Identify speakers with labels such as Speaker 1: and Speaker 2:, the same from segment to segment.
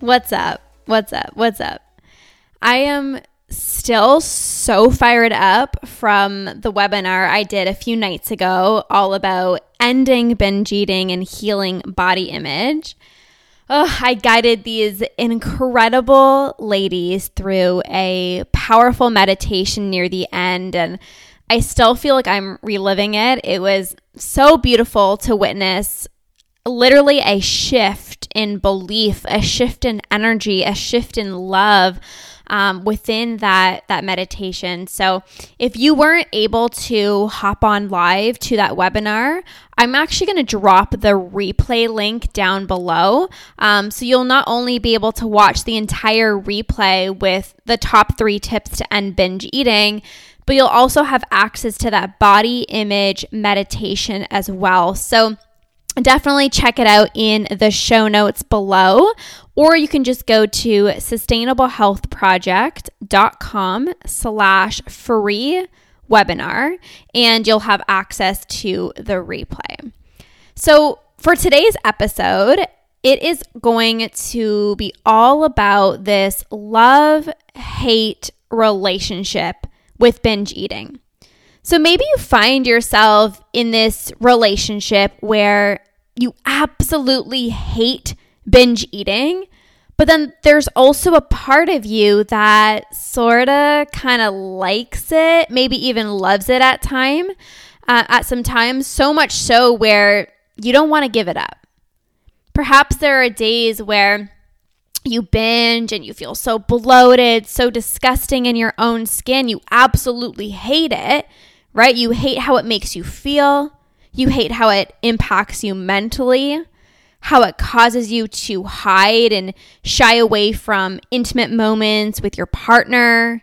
Speaker 1: What's up? What's up? What's up? I am still so fired up from the webinar I did a few nights ago, all about ending binge eating and healing body image. Oh, I guided these incredible ladies through a powerful meditation near the end, and I still feel like I'm reliving it. It was so beautiful to witness literally a shift in belief, a shift in energy, a shift in love um, within that that meditation. So if you weren't able to hop on live to that webinar, I'm actually going to drop the replay link down below. Um, so you'll not only be able to watch the entire replay with the top three tips to end binge eating but you'll also have access to that body image meditation as well. So definitely check it out in the show notes below or you can just go to sustainablehealthproject.com slash free webinar and you'll have access to the replay. So for today's episode it is going to be all about this love hate relationship with binge eating so maybe you find yourself in this relationship where you absolutely hate binge eating, but then there's also a part of you that sort of kind of likes it, maybe even loves it at time, uh, at some times, so much so where you don't want to give it up. Perhaps there are days where you binge and you feel so bloated, so disgusting in your own skin, you absolutely hate it right? You hate how it makes you feel. You hate how it impacts you mentally, how it causes you to hide and shy away from intimate moments with your partner,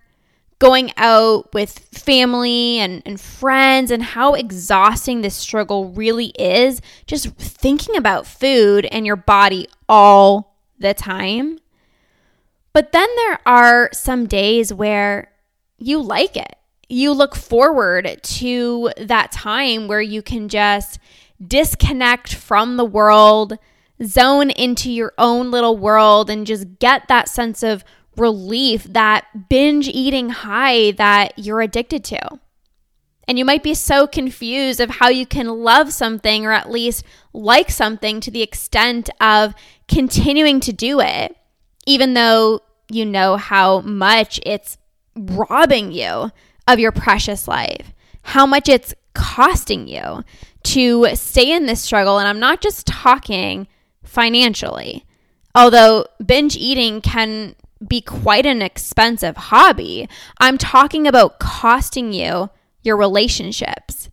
Speaker 1: going out with family and, and friends, and how exhausting this struggle really is just thinking about food and your body all the time. But then there are some days where you like it you look forward to that time where you can just disconnect from the world, zone into your own little world, and just get that sense of relief, that binge eating high that you're addicted to. And you might be so confused of how you can love something or at least like something to the extent of continuing to do it, even though you know how much it's robbing you of your precious life, how much it's costing you to stay in this struggle. And I'm not just talking financially, although binge eating can be quite an expensive hobby. I'm talking about costing you your relationships,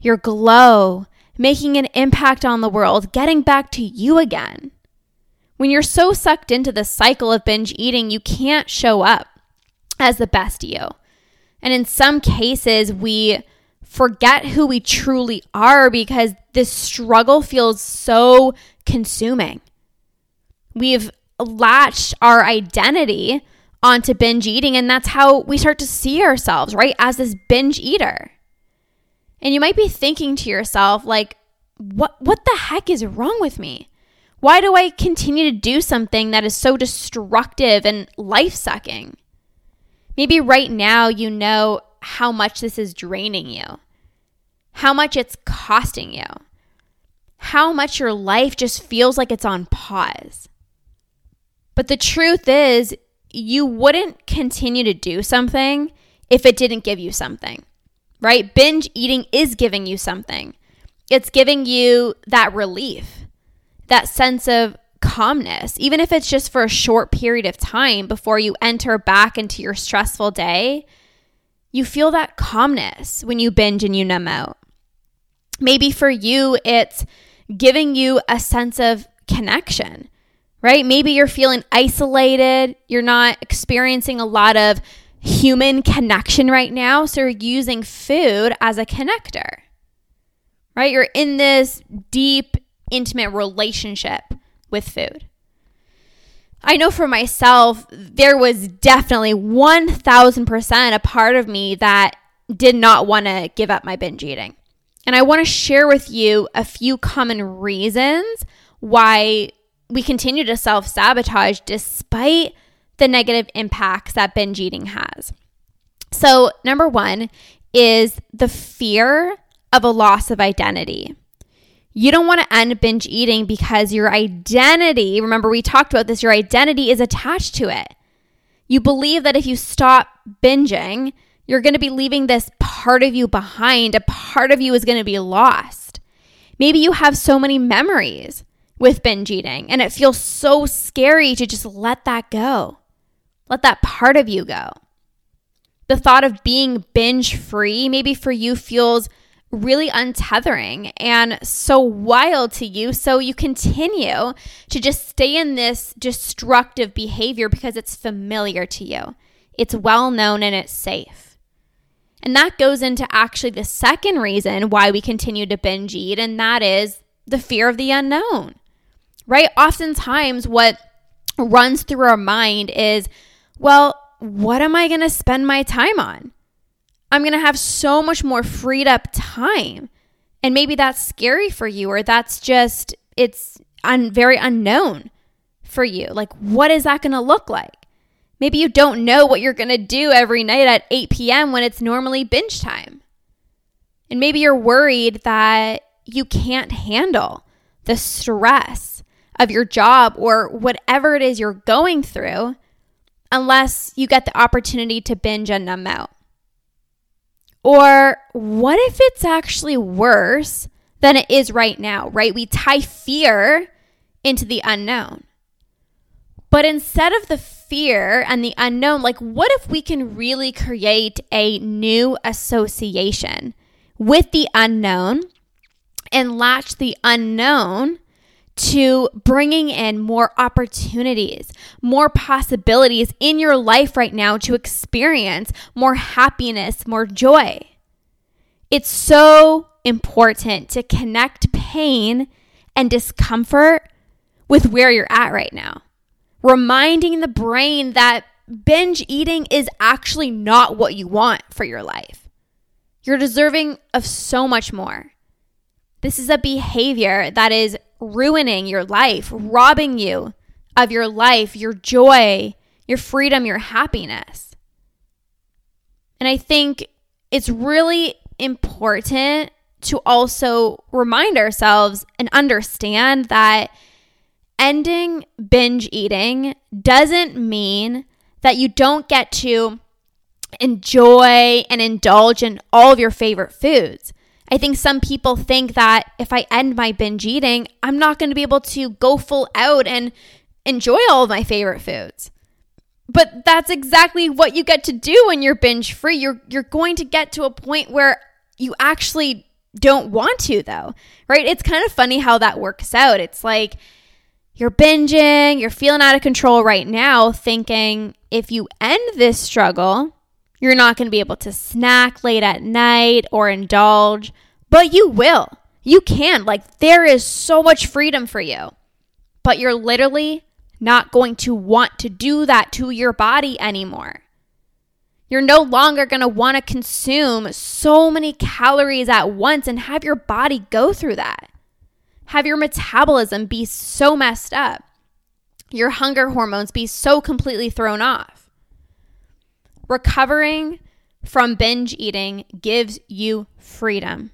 Speaker 1: your glow, making an impact on the world, getting back to you again. When you're so sucked into the cycle of binge eating, you can't show up as the best you. And in some cases, we forget who we truly are because this struggle feels so consuming. We've latched our identity onto binge eating, and that's how we start to see ourselves, right? As this binge eater. And you might be thinking to yourself, like, what, what the heck is wrong with me? Why do I continue to do something that is so destructive and life sucking? Maybe right now you know how much this is draining you, how much it's costing you, how much your life just feels like it's on pause. But the truth is, you wouldn't continue to do something if it didn't give you something, right? Binge eating is giving you something. It's giving you that relief, that sense of calmness, even if it's just for a short period of time before you enter back into your stressful day. You feel that calmness when you binge and you numb out. Maybe for you, it's giving you a sense of connection, right? Maybe you're feeling isolated, you're not experiencing a lot of human connection right now, so you're using food as a connector, right? You're in this deep, intimate relationship with food. I know for myself, there was definitely 1000% a part of me that did not want to give up my binge eating. And I want to share with you a few common reasons why we continue to self sabotage despite the negative impacts that binge eating has. So, number one is the fear of a loss of identity. You don't want to end binge eating because your identity, remember we talked about this, your identity is attached to it. You believe that if you stop binging, you're going to be leaving this part of you behind. A part of you is going to be lost. Maybe you have so many memories with binge eating and it feels so scary to just let that go. Let that part of you go. The thought of being binge free, maybe for you, feels really untethering and so wild to you. So you continue to just stay in this destructive behavior because it's familiar to you, it's well known, and it's safe. And that goes into actually the second reason why we continue to binge eat, and that is the fear of the unknown, right? Oftentimes, what runs through our mind is, well, what am I going to spend my time on? I'm going to have so much more freed up time. And maybe that's scary for you, or that's just, it's un- very unknown for you. Like, what is that going to look like? Maybe you don't know what you're going to do every night at 8 p.m. when it's normally binge time. And maybe you're worried that you can't handle the stress of your job or whatever it is you're going through unless you get the opportunity to binge and numb out. Or what if it's actually worse than it is right now, right? We tie fear into the unknown. But instead of the fear and the unknown, like what if we can really create a new association with the unknown and latch the unknown to bringing in more opportunities, more possibilities in your life right now to experience more happiness, more joy. It's so important to connect pain and discomfort with where you're at right now. Reminding the brain that binge eating is actually not what you want for your life. You're deserving of so much more. This is a behavior that is ruining your life, robbing you of your life, your joy, your freedom, your happiness. And I think it's really important to also remind ourselves and understand that ending binge eating doesn't mean that you don't get to enjoy and indulge in all of your favorite foods. I think some people think that if I end my binge eating, I'm not going to be able to go full out and enjoy all of my favorite foods. But that's exactly what you get to do when you're binge free. You're you're going to get to a point where you actually don't want to though. Right? It's kind of funny how that works out. It's like you're binging, you're feeling out of control right now thinking if you end this struggle, you're not going to be able to snack late at night or indulge, but you will. You can. Like, there is so much freedom for you. But you're literally not going to want to do that to your body anymore. You're no longer going to want to consume so many calories at once and have your body go through that. Have your metabolism be so messed up. Your hunger hormones be so completely thrown off. Recovering from binge eating gives you freedom.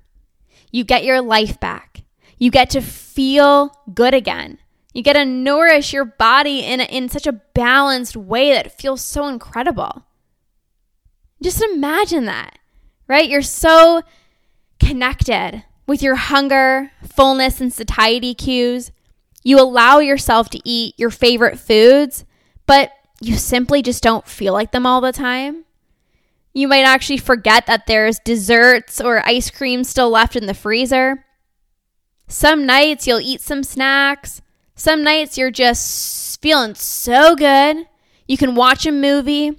Speaker 1: You get your life back. You get to feel good again. You get to nourish your body in, in such a balanced way that feels so incredible. Just imagine that, right? You're so connected with your hunger, fullness, and satiety cues. You allow yourself to eat your favorite foods, but you simply just don't feel like them all the time. You might actually forget that there's desserts or ice cream still left in the freezer. Some nights you'll eat some snacks. Some nights you're just feeling so good. You can watch a movie,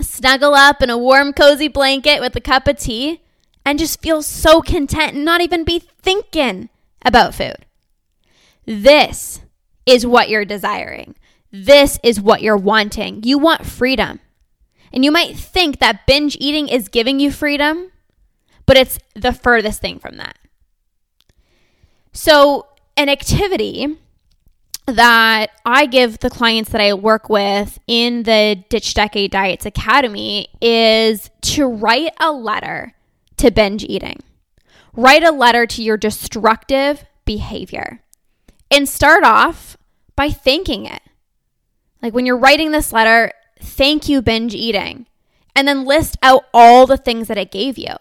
Speaker 1: snuggle up in a warm, cozy blanket with a cup of tea, and just feel so content and not even be thinking about food. This is what you're desiring. This is what you're wanting. You want freedom. And you might think that binge eating is giving you freedom, but it's the furthest thing from that. So, an activity that I give the clients that I work with in the Ditch Decade Diets Academy is to write a letter to binge eating. Write a letter to your destructive behavior and start off by thanking it. Like when you're writing this letter, thank you, binge eating. And then list out all the things that it gave you.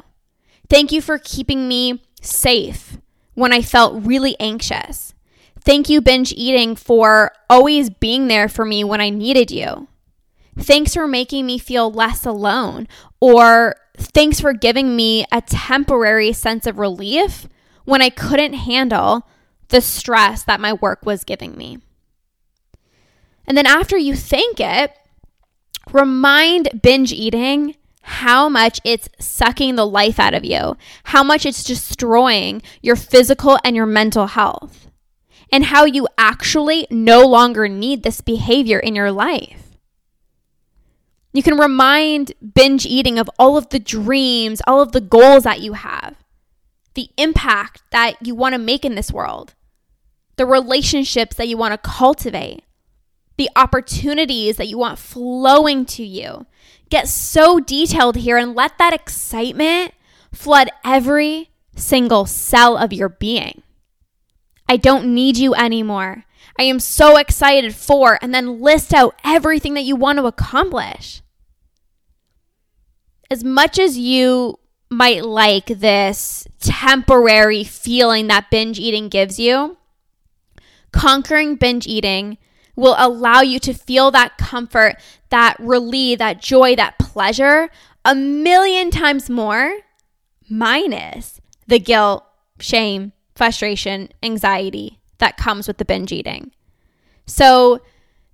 Speaker 1: Thank you for keeping me safe when I felt really anxious. Thank you, binge eating, for always being there for me when I needed you. Thanks for making me feel less alone. Or thanks for giving me a temporary sense of relief when I couldn't handle the stress that my work was giving me. And then after you thank it, remind binge eating how much it's sucking the life out of you, how much it's destroying your physical and your mental health, and how you actually no longer need this behavior in your life. You can remind binge eating of all of the dreams, all of the goals that you have, the impact that you want to make in this world, the relationships that you want to cultivate, the opportunities that you want flowing to you. Get so detailed here and let that excitement flood every single cell of your being. I don't need you anymore. I am so excited for, and then list out everything that you want to accomplish as much as you might like this temporary feeling that binge eating gives you, conquering binge eating will allow you to feel that comfort, that relief, that joy, that pleasure a million times more, minus the guilt, shame, frustration, anxiety that comes with the binge eating. So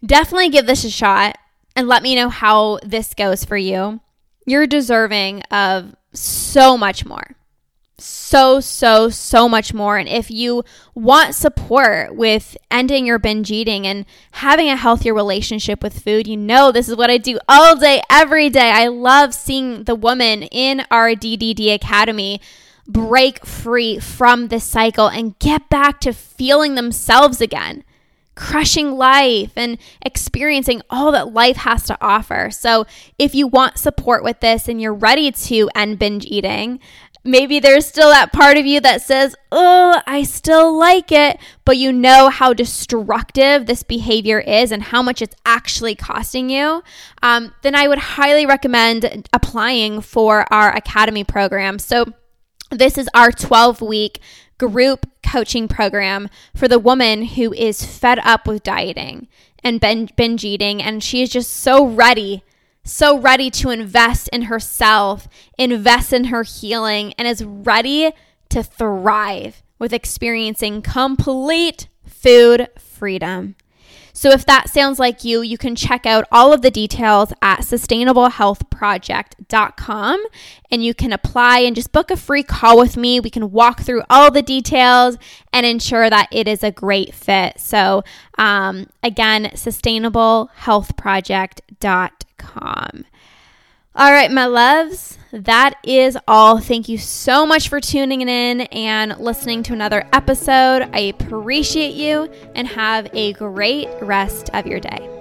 Speaker 1: definitely give this a shot and let me know how this goes for you. You're deserving of so much more. So, so, so much more. And if you want support with ending your binge eating and having a healthier relationship with food, you know this is what I do all day, every day. I love seeing the woman in our DDD Academy break free from this cycle and get back to feeling themselves again crushing life and experiencing all that life has to offer. So, if you want support with this and you're ready to end binge eating, maybe there's still that part of you that says, Oh, I still like it, but you know how destructive this behavior is and how much it's actually costing you, um, then I would highly recommend applying for our Academy program. So, this is our 12 week group coaching program for the woman who is fed up with dieting and binge eating. And she is just so ready, so ready to invest in herself, invest in her healing, and is ready to thrive with experiencing complete food freedom. So, if that sounds like you, you can check out all of the details at sustainablehealthproject.com and you can apply and just book a free call with me. We can walk through all the details and ensure that it is a great fit. So, um, again, sustainablehealthproject.com. All right, my loves, that is all. Thank you so much for tuning in and listening to another episode. I appreciate you and have a great rest of your day.